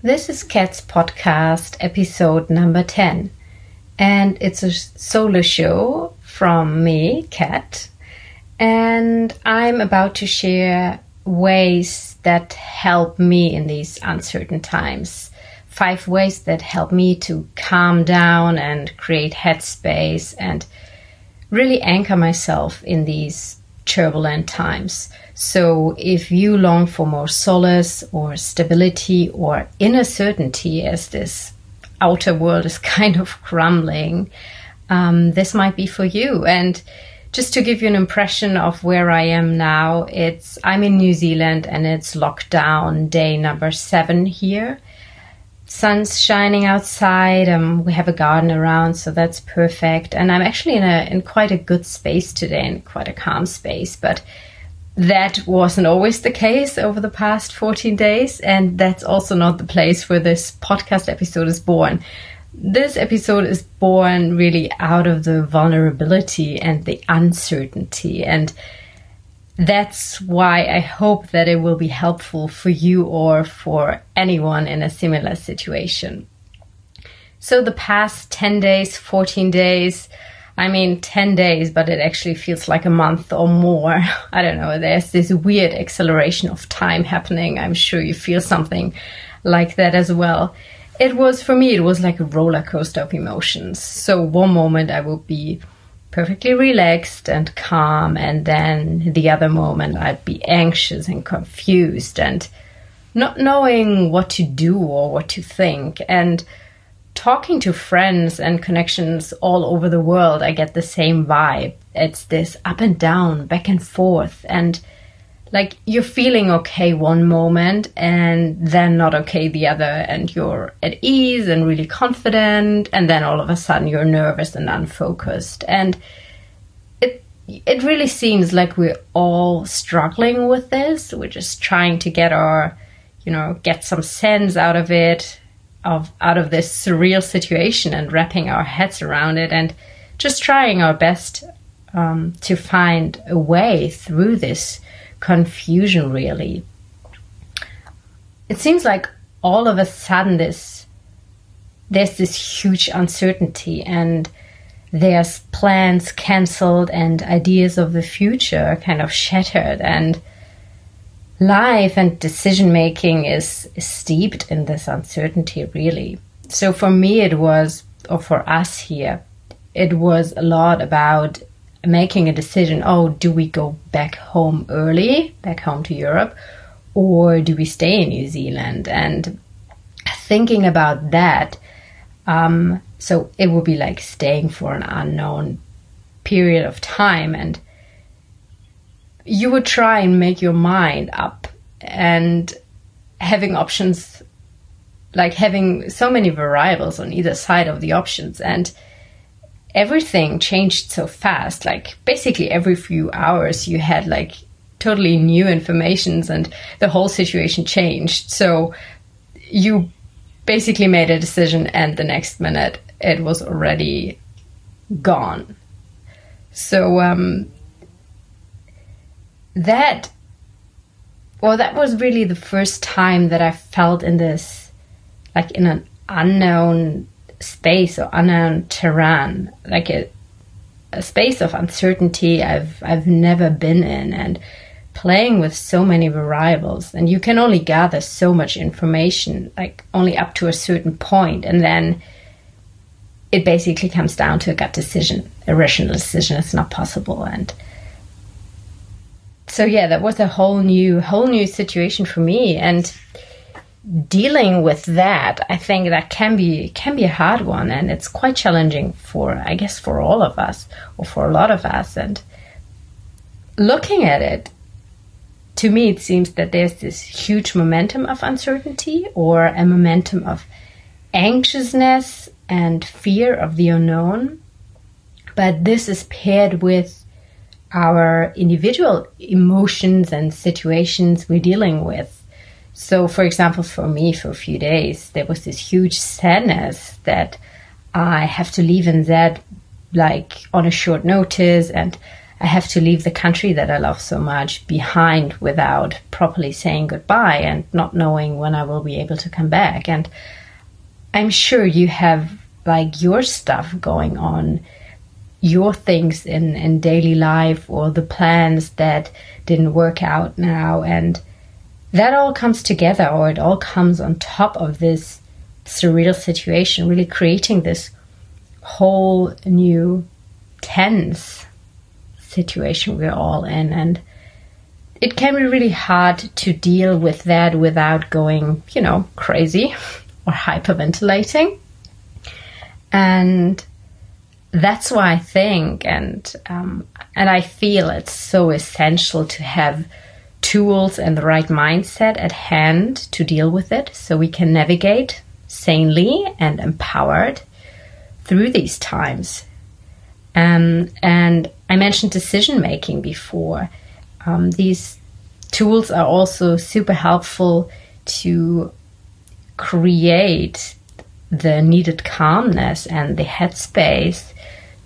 This is Kat's podcast, episode number 10. And it's a solo show from me, Kat. And I'm about to share ways that help me in these uncertain times. Five ways that help me to calm down and create headspace and really anchor myself in these turbulent times. So, if you long for more solace or stability or inner certainty as this outer world is kind of crumbling, um, this might be for you. And just to give you an impression of where I am now, it's I'm in New Zealand and it's lockdown day number seven here sun's shining outside. Um, we have a garden around, so that's perfect. And I'm actually in a in quite a good space today, in quite a calm space. But that wasn't always the case over the past 14 days, and that's also not the place where this podcast episode is born. This episode is born really out of the vulnerability and the uncertainty and that's why I hope that it will be helpful for you or for anyone in a similar situation. So, the past 10 days, 14 days, I mean 10 days, but it actually feels like a month or more. I don't know. There's this weird acceleration of time happening. I'm sure you feel something like that as well. It was, for me, it was like a roller coaster of emotions. So, one moment I would be perfectly relaxed and calm, and then the other moment I'd be anxious and confused and not knowing what to do or what to think. And talking to friends and connections all over the world, I get the same vibe. It's this up and down, back and forth, and like you're feeling okay one moment and then not okay the other and you're at ease and really confident and then all of a sudden you're nervous and unfocused and it it really seems like we're all struggling with this we're just trying to get our you know get some sense out of it of out of this surreal situation and wrapping our heads around it and just trying our best um, to find a way through this confusion really. It seems like all of a sudden this there's this huge uncertainty and there's plans cancelled and ideas of the future kind of shattered and life and decision making is, steeped in this uncertainty really so for me it was or for us here it was a lot about making a decision oh, do we go back home early, back home to Europe, or do we stay in New Zealand? And thinking about that, um, so it would be like staying for an unknown period of time, and you would try and make your mind up and having options like having so many variables on either side of the options and everything changed so fast. Like basically every few hours you had like totally new informations and the whole situation changed. So you basically made a decision and the next minute it was already gone. So um, that well that was really the first time that I felt in this like in an unknown space or unknown terrain, like a, a space of uncertainty I've I've never been in, and playing with so many variables, and you can only gather so much information, like only up to a certain point, and then it basically comes down to a gut decision. A rational decision is not possible, and so yeah, that was a whole new whole new situation for me, and dealing with that, I think that can be can be a hard one, and it's quite challenging for I guess for all of us or for a lot of us. And looking at it, to me, it seems that there's this huge momentum of uncertainty or a momentum of anxiousness and fear of the unknown. But this is paired with our individual emotions and situations we're dealing with so, for example, for me, for a few days, there was this huge sadness that I have to leave in that like on a short notice and I have to leave the country that I love so much behind without properly saying goodbye and not knowing when I will be able to come back. And I'm sure you have like your stuff going on, your things in, in daily life or the plans that didn't work out now. And that all comes together or it all comes on top of this surreal situation, really creating this whole new tense situation we're all in. And it can be really hard to deal with that without going, you know, crazy or hyperventilating. And that's why I think and um, and I feel it's so essential to have tools and the right mindset at hand to deal with it so we can navigate sanely and empowered through these times. Um, and I mentioned decision making before. Um, these tools are also super helpful to create the needed calmness and the headspace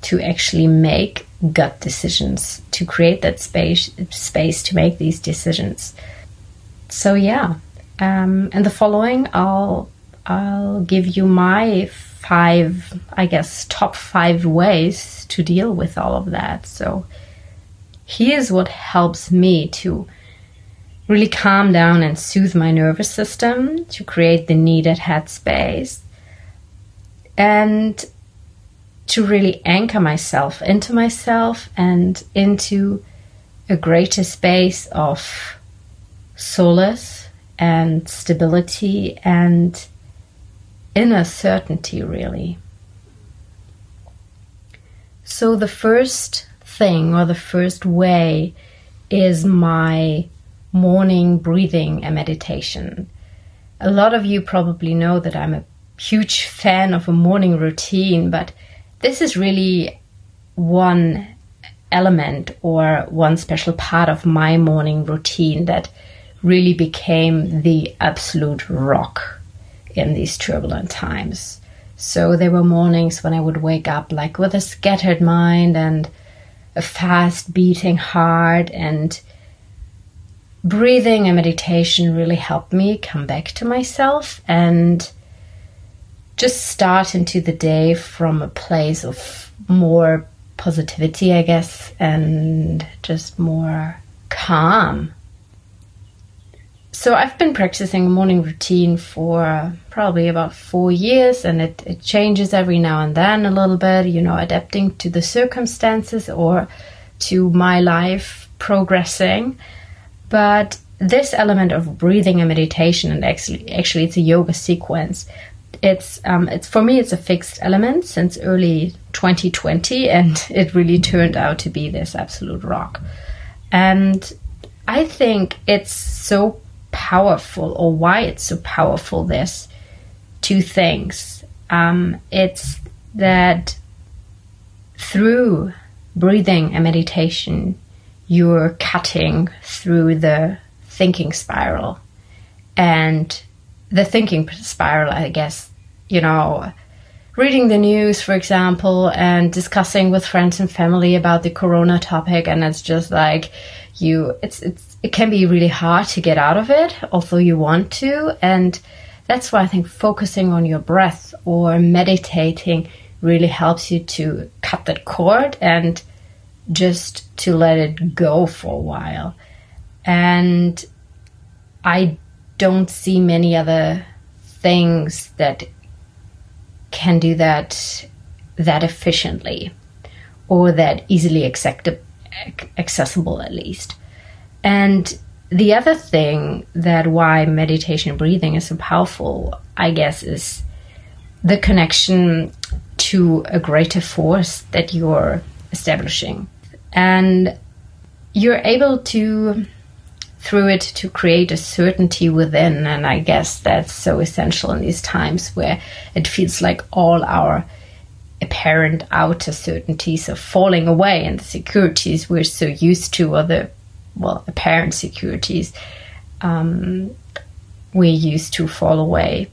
to actually make gut decisions, to create that space space to make these decisions. So yeah, um, in the following, I'll I'll give you my five, I guess, top five ways to deal with all of that. So here's what helps me to really calm down and soothe my nervous system to create the needed headspace and to really anchor myself into myself and into a greater space of solace and stability and inner certainty, really. So, the first thing or the first way is my morning breathing and meditation. A lot of you probably know that I'm a huge fan of a morning routine, but this is really one element or one special part of my morning routine that really became the absolute rock in these turbulent times. So there were mornings when I would wake up like with a scattered mind and a fast beating heart and breathing and meditation really helped me come back to myself and just start into the day from a place of more positivity, I guess, and just more calm. So I've been practicing a morning routine for probably about four years, and it, it changes every now and then a little bit, you know, adapting to the circumstances or to my life progressing. But this element of breathing and meditation, and actually, actually, it's a yoga sequence, it's um, it's for me it's a fixed element since early 2020 and it really turned out to be this absolute rock. And i think it's so powerful or why it's so powerful This two things. Um, it's that through breathing and meditation you're cutting through the thinking spiral. And the thinking spiral i guess you know, reading the news, for example, and discussing with friends and family about the corona topic, and it's just like you, it's it's it can be really hard to get out of it, although you want to, and that's why I think focusing on your breath or meditating really helps you to cut that cord and just to let it go for a while. And I don't see many other things that can do that that efficiently or that easily accessible at least. And the other thing that why meditation breathing is so powerful, I guess, is the connection to a greater force that you're establishing. And you're able to through it to create a certainty within. And I guess that's so essential in these times where it feels like all our apparent outer certainties are falling away and the securities we're so used to, or the, well, apparent securities um, we're used to fall away.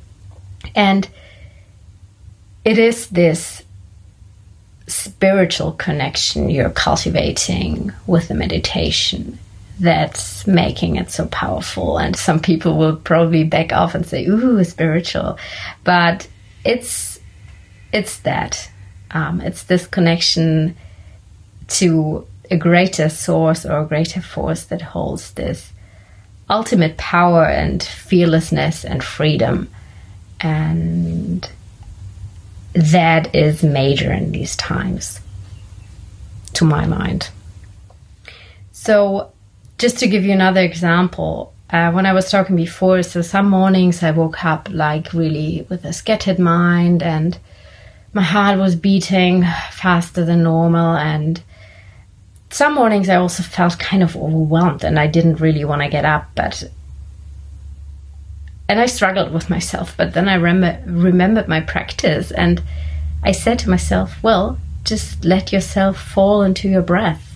And it is this spiritual connection you're cultivating with the meditation that's making it so powerful. And some people will probably back off and say, "Ooh, spiritual," but it's it's that. Um, it's this connection to a greater source or a greater force that holds this ultimate power and fearlessness and freedom. And that is major in these times, to my mind. So, just to give you another example, uh, when I was talking before, so some mornings I woke up like really with a scattered mind and my heart was beating faster than normal and some mornings I also felt kind of overwhelmed and I didn't really want to get up, but and I struggled with myself. But then I rem- remembered my practice and I said to myself, well, just let yourself fall into your breath.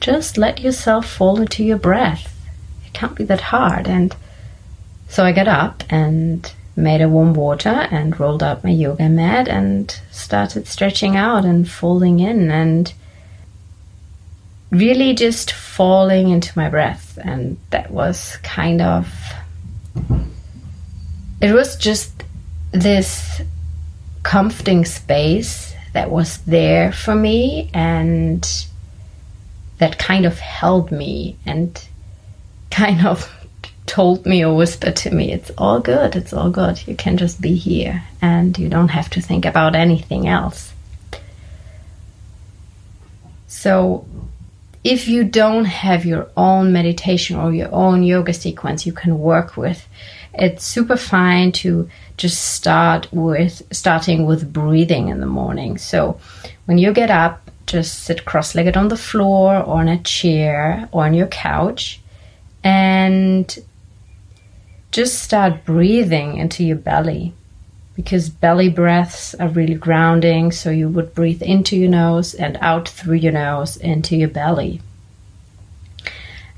Just let yourself fall into your breath. It can't be that hard. And so I got up and made a warm water and rolled up my yoga mat and started stretching out and folding in and really just falling into my breath. And that was kind of, it was just this comforting space that was there for me and that kind of held me and kind of told me or whispered to me, it's all good, it's all good. You can just be here and you don't have to think about anything else. So if you don't have your own meditation or your own yoga sequence you can work with, it's super fine to just start with starting with breathing in the morning. So when you get up, just sit cross-legged on the floor or on a chair or on your couch and just start breathing into your belly because belly breaths are really grounding. So you would breathe into your nose and out through your nose into your belly.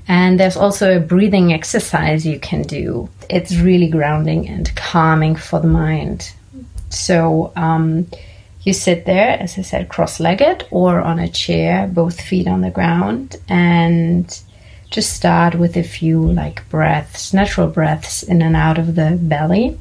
And there's also a breathing exercise you can do. It's really grounding and calming for the mind. So um, you sit there, as I said, cross legged or on a chair, both feet on the ground, and just start with a few like breaths, natural breaths in and out of the belly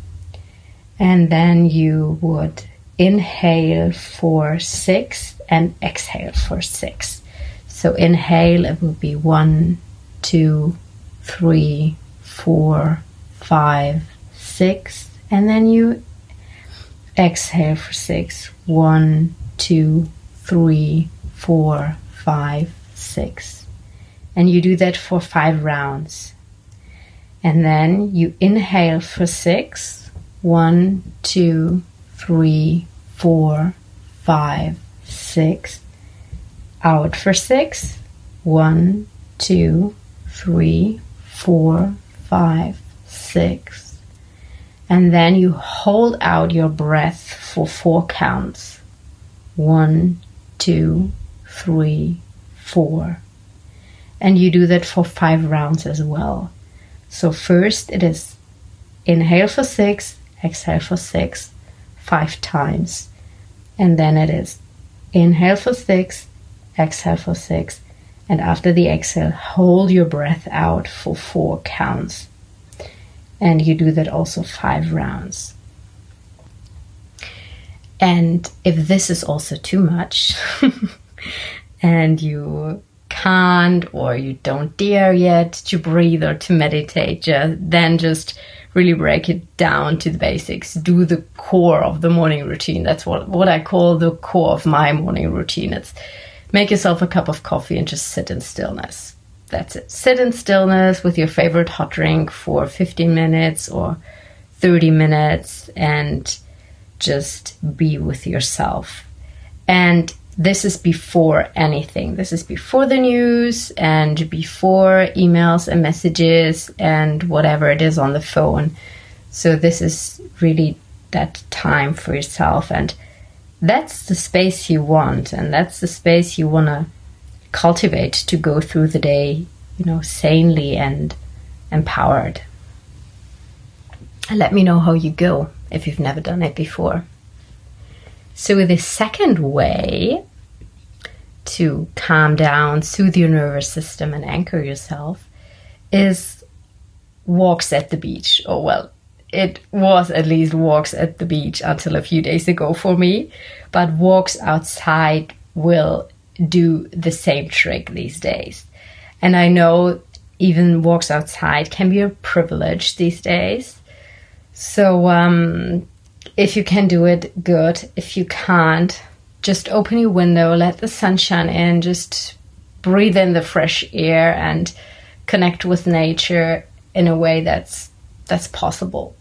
and then you would inhale for six and exhale for six. So inhale, it would be one, two, three, four, five, six, and then you exhale for six. One, two, three, four, five, six. And you do that for five rounds. And then you inhale for six one, two, three, four, five, six. Out for six. One, two, three, four, five, six. And then you hold out your breath for four counts. One, two, three, four. And you do that for five rounds as well. So first it is inhale for six, exhale for six, five times. And then it is inhale for six, exhale for six. And after the exhale, hold your breath out for four counts. And you do that also five rounds. And if this is also too much, and you can't or you don't dare yet to breathe or to meditate, just, then just really break it down to the basics. Do the core of the morning routine. That's what, what I call the core of my morning routine. It's make yourself a cup of coffee and just sit in stillness. That's it. Sit in stillness with your favorite hot drink for 15 minutes or 30 minutes and just be with yourself. And this is before anything. This is before the news and before emails and messages and whatever it is on the phone. So, this is really that time for yourself. And that's the space you want. And that's the space you want to cultivate to go through the day, you know, sanely and empowered. And let me know how you go if you've never done it before. So, the second way to calm down, soothe your nervous system, and anchor yourself is walks at the beach. Or, well, it was at least walks at the beach until a few days ago for me. But walks outside will do the same trick these days. And I know even walks outside can be a privilege these days. So, um, if you can do it, good. If you can't, just open your window, let the sunshine in, just breathe in the fresh air and connect with nature in a way that's that's possible.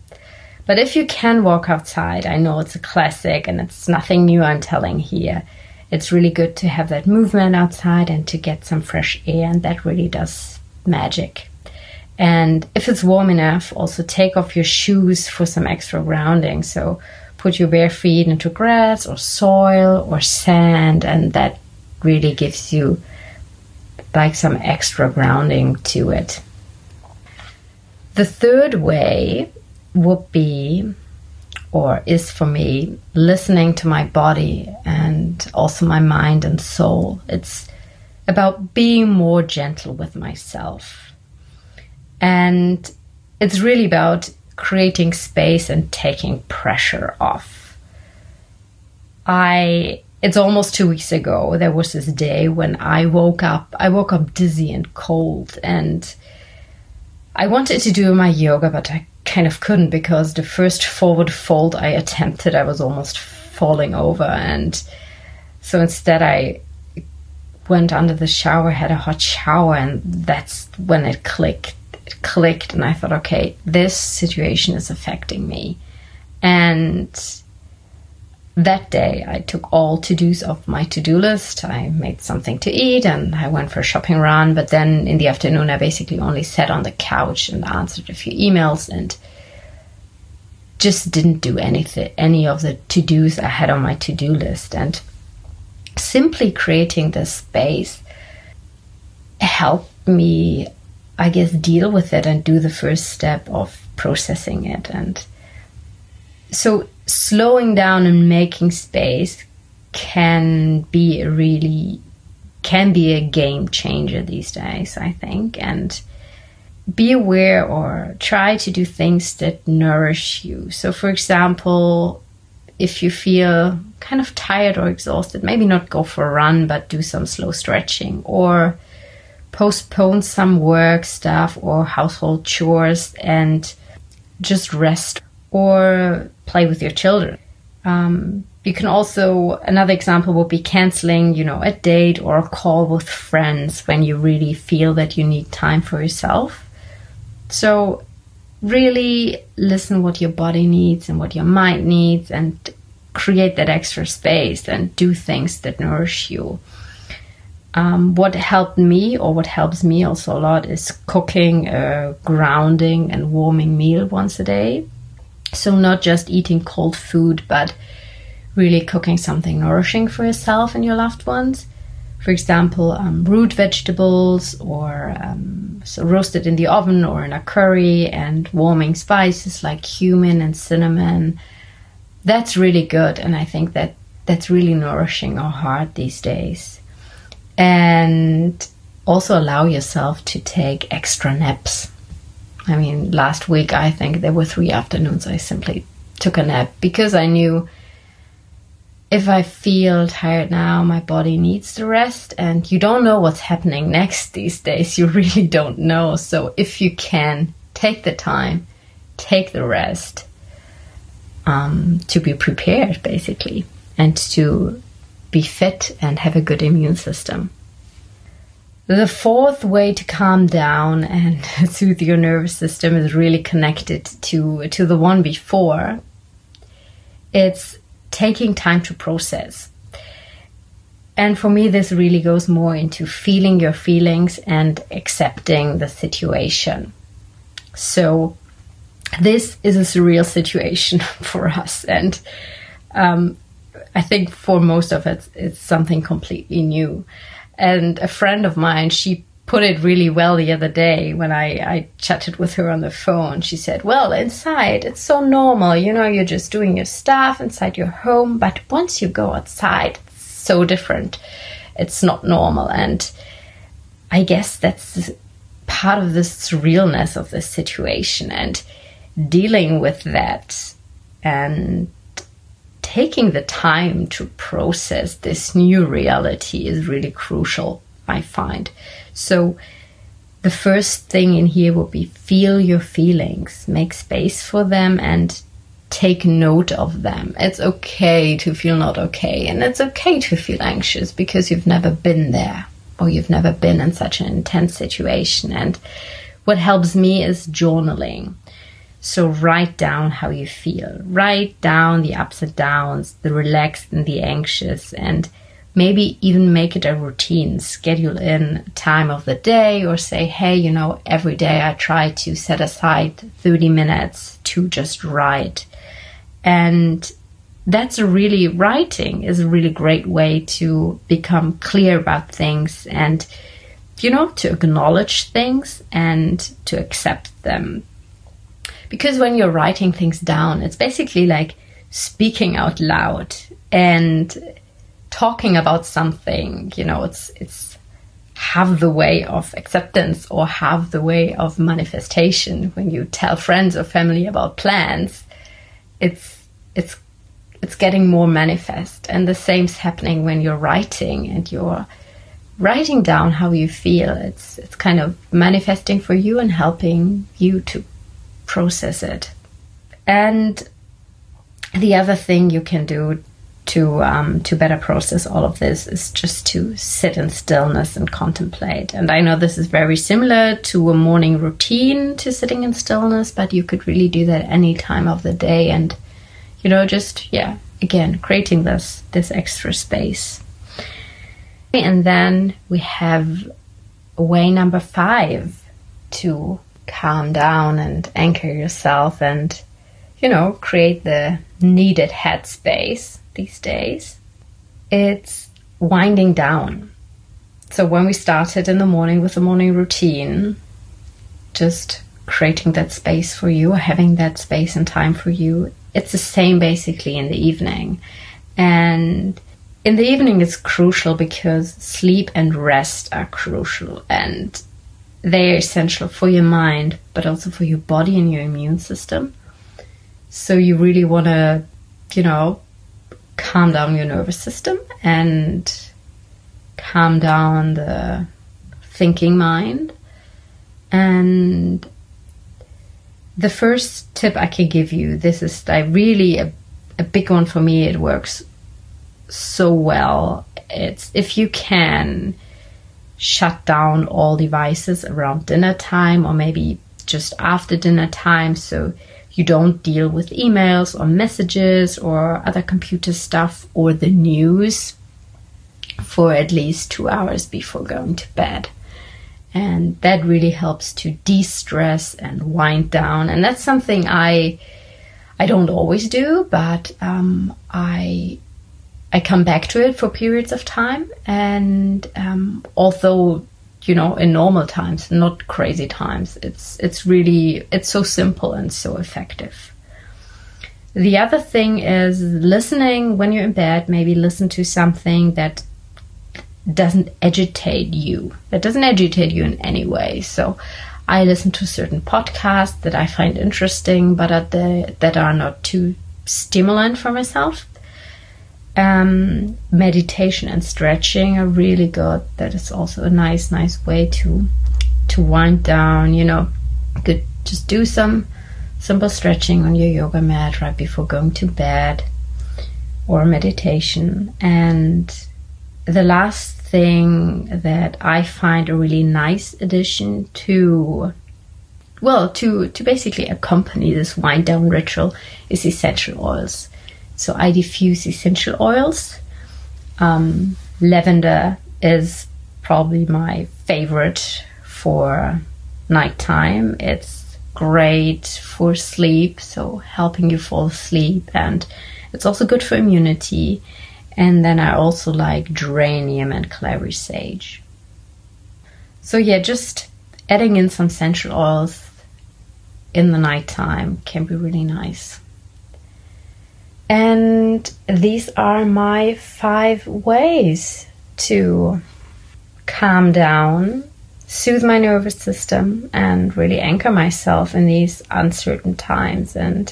But if you can walk outside, I know it's a classic and it's nothing new I'm telling here. It's really good to have that movement outside and to get some fresh air, and that really does magic. And if it's warm enough, also take off your shoes for some extra grounding. So put your bare feet into grass or soil or sand, and that really gives you like some extra grounding to it. The third way would be, or is for me, listening to my body and also my mind and soul. It's about being more gentle with myself. And it's really about creating space and taking pressure off. I it's almost 2 weeks ago there was this day when I woke up I woke up dizzy and cold and I wanted to do my yoga but I kind of couldn't because the first forward fold I attempted I was almost falling over and so instead I went under the shower had a hot shower and that's when it clicked clicked and I thought, okay, this situation is affecting me. And that day I took all to dos off my to do list. I made something to eat and I went for a shopping run. But then in the afternoon, I basically only sat on the couch and answered a few emails and just didn't do anything, any of the to dos I had on my to do list. And simply creating this space helped me I guess, deal with it and do the first step of processing it. And so slowing down and making space can be a really can be a game changer these days, I think. And be aware or try to do things that nourish you. So, for example, if you feel kind of tired or exhausted, maybe not go for a run, but do some slow stretching or postpone some work stuff or household chores and just rest or play with your children. Um, you can also, another example would be canceling, you know, a date or a call with friends when you really feel that you need time for yourself. So, really listen what your body needs and what your mind needs and create that extra space and do things that nourish you. Um, what helped me, or what helps me also a lot, is cooking a grounding and warming meal once a day. So, not just eating cold food, but really cooking something nourishing for yourself and your loved ones. For example, um, root vegetables or um, so roasted in the oven or in a curry, and warming spices like cumin and cinnamon. That's really good, and I think that that's really nourishing our heart these days and also allow yourself to take extra naps. I mean, last week I think there were three afternoons I simply took a nap because I knew if I feel tired now, my body needs the rest, and you don't know what's happening next these days. You really don't know. So, if you can, take the time, take the rest um, to be prepared, basically, and to be fit and have a good immune system. The fourth way to calm down and soothe your nervous system is really connected to, to the one before. It's taking time to process. And for me, this really goes more into feeling your feelings and accepting the situation. So, this is a surreal situation for us. And um, I think for most of it, it's something completely new. And a friend of mine, she put it really well the other day when I, I chatted with her on the phone. She said, Well, inside, it's so normal. You know, you're just doing your stuff inside your home. But once you go outside, it's so different. it's not normal. And I guess that's part of the surrealness of this situation and dealing with that and taking the time to process this new reality is really crucial, I find. So, the first thing in here would be feel your feelings, make space for them, and take note of them. It's okay to feel not okay, and it's okay to feel anxious because you've never been there or you've never been in such an intense situation. And what helps me is journaling. So write down how you feel. Write down the ups and downs, the relaxed and the anxious, and maybe even make it a routine. Schedule in time of the day or say, hey, you know, every day I try to set aside 30 minutes to just write. And that's a really writing is a really great way to become clear about things and you know to acknowledge things and to accept them because when you're writing things down it's basically like speaking out loud and talking about something you know it's it's have the way of acceptance or have the way of manifestation when you tell friends or family about plans it's it's it's getting more manifest. And the same's happening when you're writing and you're writing down how you feel. It's it's kind of manifesting for you and helping you to process it. And the other thing you can do to um, to better process all of this is just to sit in stillness and contemplate. And I know this is very similar to a morning routine to sitting in stillness, but you could really do that any time of the day and you know just yeah again creating this this extra space and then we have way number five to calm down and anchor yourself and you know create the needed headspace these days it's winding down so when we started in the morning with the morning routine just creating that space for you, having that space and time for you. It's the same basically in the evening. And in the evening, it's crucial because sleep and rest are crucial and they are essential for your mind, but also for your body and your immune system. So you really want to, you know, calm down your nervous system and calm down the thinking mind and the first tip I can give you, this is like really a, a big one for me. It works so well. It's if you can shut down all devices around dinner time or maybe just after dinner time so you don't deal with emails or messages or other computer stuff or the news for at least two hours before going to bed. And that really helps to de-stress and wind down. And that's something i i don't always do but um, i i come back to it for periods of time and um, although you know in normal times not crazy times it's it's really it's so simple and so effective the other thing is listening when you're in bed maybe listen to something that doesn't agitate you. That doesn't agitate you in any way. So I listen to certain podcasts that I find interesting, but at the, that are not too stimulant for myself. Um, meditation and stretching are really good. That is also a nice, nice way to to wind down. You know, you could just do some simple stretching on your yoga mat right before going to bed, or meditation. And the last thing that I find a really nice addition to well to to basically accompany this wind down ritual is essential oils. So I diffuse essential oils. Um, lavender is probably my favorite for nighttime. It's great for sleep, so helping you fall asleep, and it's also good for immunity. And then I also like geranium and clary sage. So yeah, just adding in some essential oils in the nighttime can be really nice. And these are my five ways to calm down, soothe my nervous system, and really anchor myself in these uncertain times. And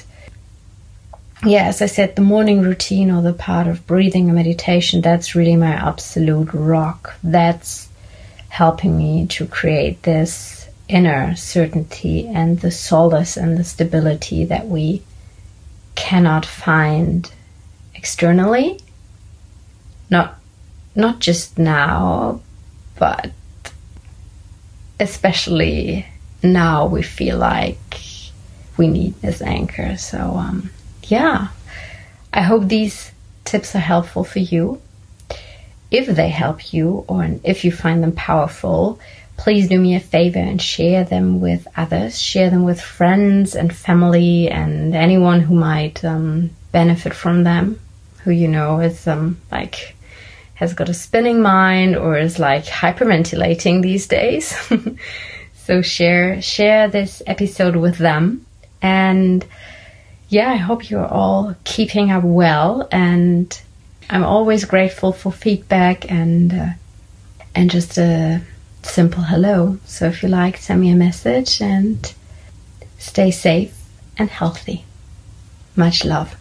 yeah, as I said, the morning routine or the part of breathing and meditation, that's really my absolute rock. That's helping me to create this inner certainty and the solace and the stability that we cannot find externally. Not not just now, but especially now we feel like we need this anchor. So um, yeah, I hope these tips are helpful for you. If they help you or if you find them powerful, please do me a favor and share them with others. Share them with friends and family and anyone who might um, benefit from them, who you know is um, like has got a spinning mind or is like hyperventilating these days. so share share this episode with them and yeah, I hope you're all keeping up well and I'm always grateful for feedback and uh, and just a simple hello. So if you like, send me a message and stay safe and healthy. Much love.